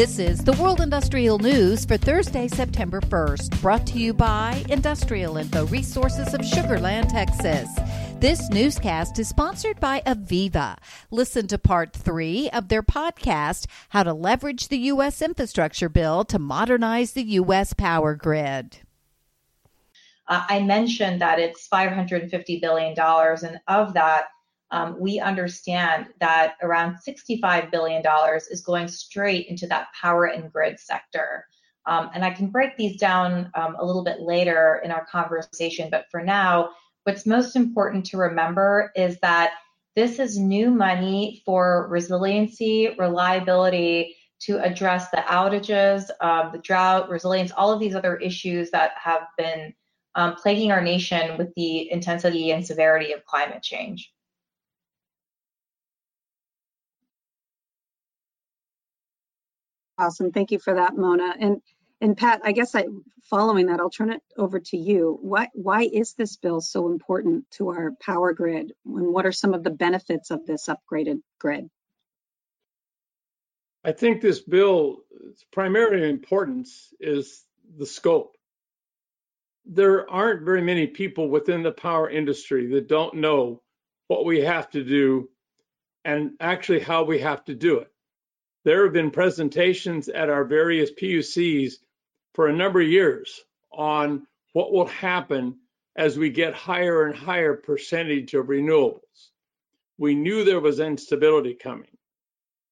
This is the World Industrial News for Thursday, September 1st, brought to you by Industrial Info Resources of Sugar Land, Texas. This newscast is sponsored by AVEVA. Listen to part three of their podcast, How to Leverage the U.S. Infrastructure Bill to Modernize the U.S. Power Grid. Uh, I mentioned that it's $550 billion, and of that, um, we understand that around $65 billion is going straight into that power and grid sector. Um, and I can break these down um, a little bit later in our conversation, but for now, what's most important to remember is that this is new money for resiliency, reliability, to address the outages, um, the drought, resilience, all of these other issues that have been um, plaguing our nation with the intensity and severity of climate change. Awesome. Thank you for that, Mona. And and Pat, I guess I following that, I'll turn it over to you. Why why is this bill so important to our power grid? And what are some of the benefits of this upgraded grid? I think this bill, its primary importance is the scope. There aren't very many people within the power industry that don't know what we have to do and actually how we have to do it. There have been presentations at our various PUCs for a number of years on what will happen as we get higher and higher percentage of renewables. We knew there was instability coming.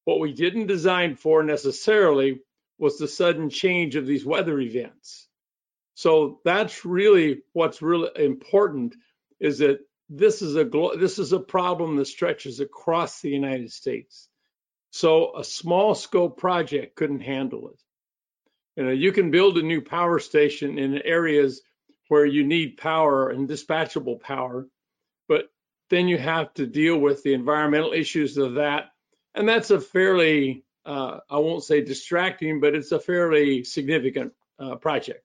What we didn't design for necessarily was the sudden change of these weather events. So that's really what's really important is that this is a this is a problem that stretches across the United States. So a small scope project couldn't handle it. You know, you can build a new power station in areas where you need power and dispatchable power, but then you have to deal with the environmental issues of that. And that's a fairly, uh, I won't say distracting, but it's a fairly significant uh, project.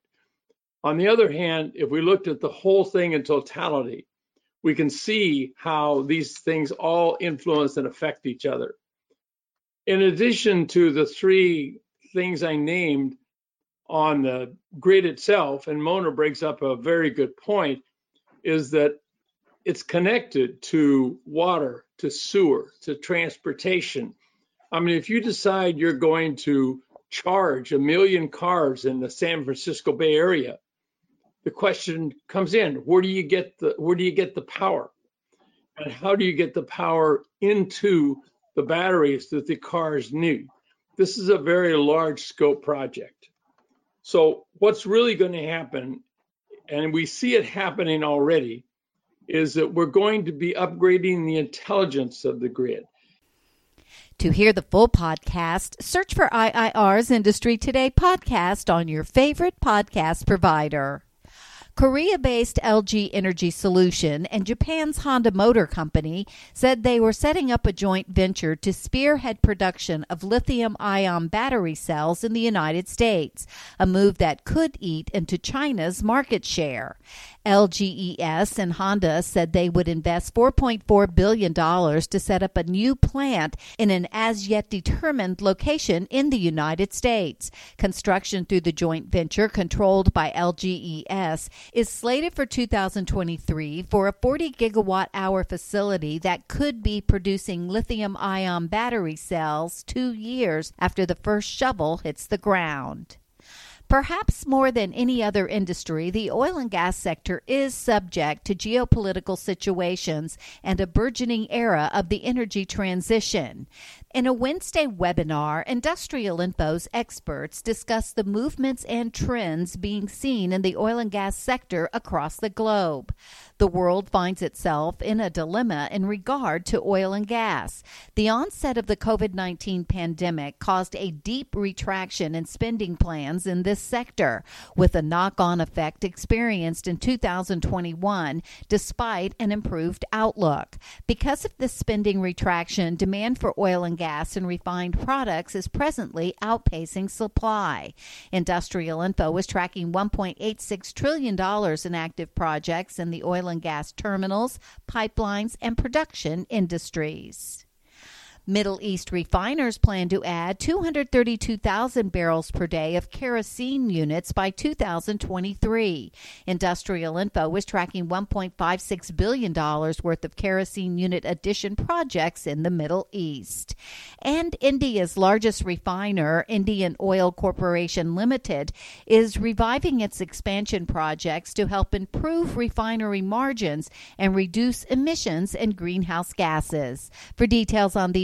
On the other hand, if we looked at the whole thing in totality, we can see how these things all influence and affect each other in addition to the three things I named on the grid itself, and Mona brings up a very good point, is that it's connected to water, to sewer, to transportation. I mean, if you decide you're going to charge a million cars in the San Francisco Bay Area, the question comes in, where do you get the where do you get the power? And how do you get the power into the batteries that the cars need. This is a very large scope project. So what's really going to happen, and we see it happening already, is that we're going to be upgrading the intelligence of the grid. To hear the full podcast, search for IIR's Industry Today podcast on your favorite podcast provider. Korea based LG Energy Solution and Japan's Honda Motor Company said they were setting up a joint venture to spearhead production of lithium ion battery cells in the United States, a move that could eat into China's market share. LGES and Honda said they would invest $4.4 billion to set up a new plant in an as yet determined location in the United States. Construction through the joint venture controlled by LGES is slated for 2023 for a 40 gigawatt hour facility that could be producing lithium ion battery cells two years after the first shovel hits the ground. Perhaps more than any other industry, the oil and gas sector is subject to geopolitical situations and a burgeoning era of the energy transition. In a Wednesday webinar, Industrial Info's experts discuss the movements and trends being seen in the oil and gas sector across the globe. The world finds itself in a dilemma in regard to oil and gas. The onset of the COVID 19 pandemic caused a deep retraction in spending plans in this sector, with a knock on effect experienced in 2021 despite an improved outlook. Because of this spending retraction, demand for oil and gas and refined products is presently outpacing supply. Industrial Info is tracking $1.86 trillion in active projects in the oil and gas terminals, pipelines, and production industries. Middle East refiners plan to add 232,000 barrels per day of kerosene units by 2023. Industrial Info is tracking $1.56 billion worth of kerosene unit addition projects in the Middle East. And India's largest refiner, Indian Oil Corporation Limited, is reviving its expansion projects to help improve refinery margins and reduce emissions and greenhouse gases. For details on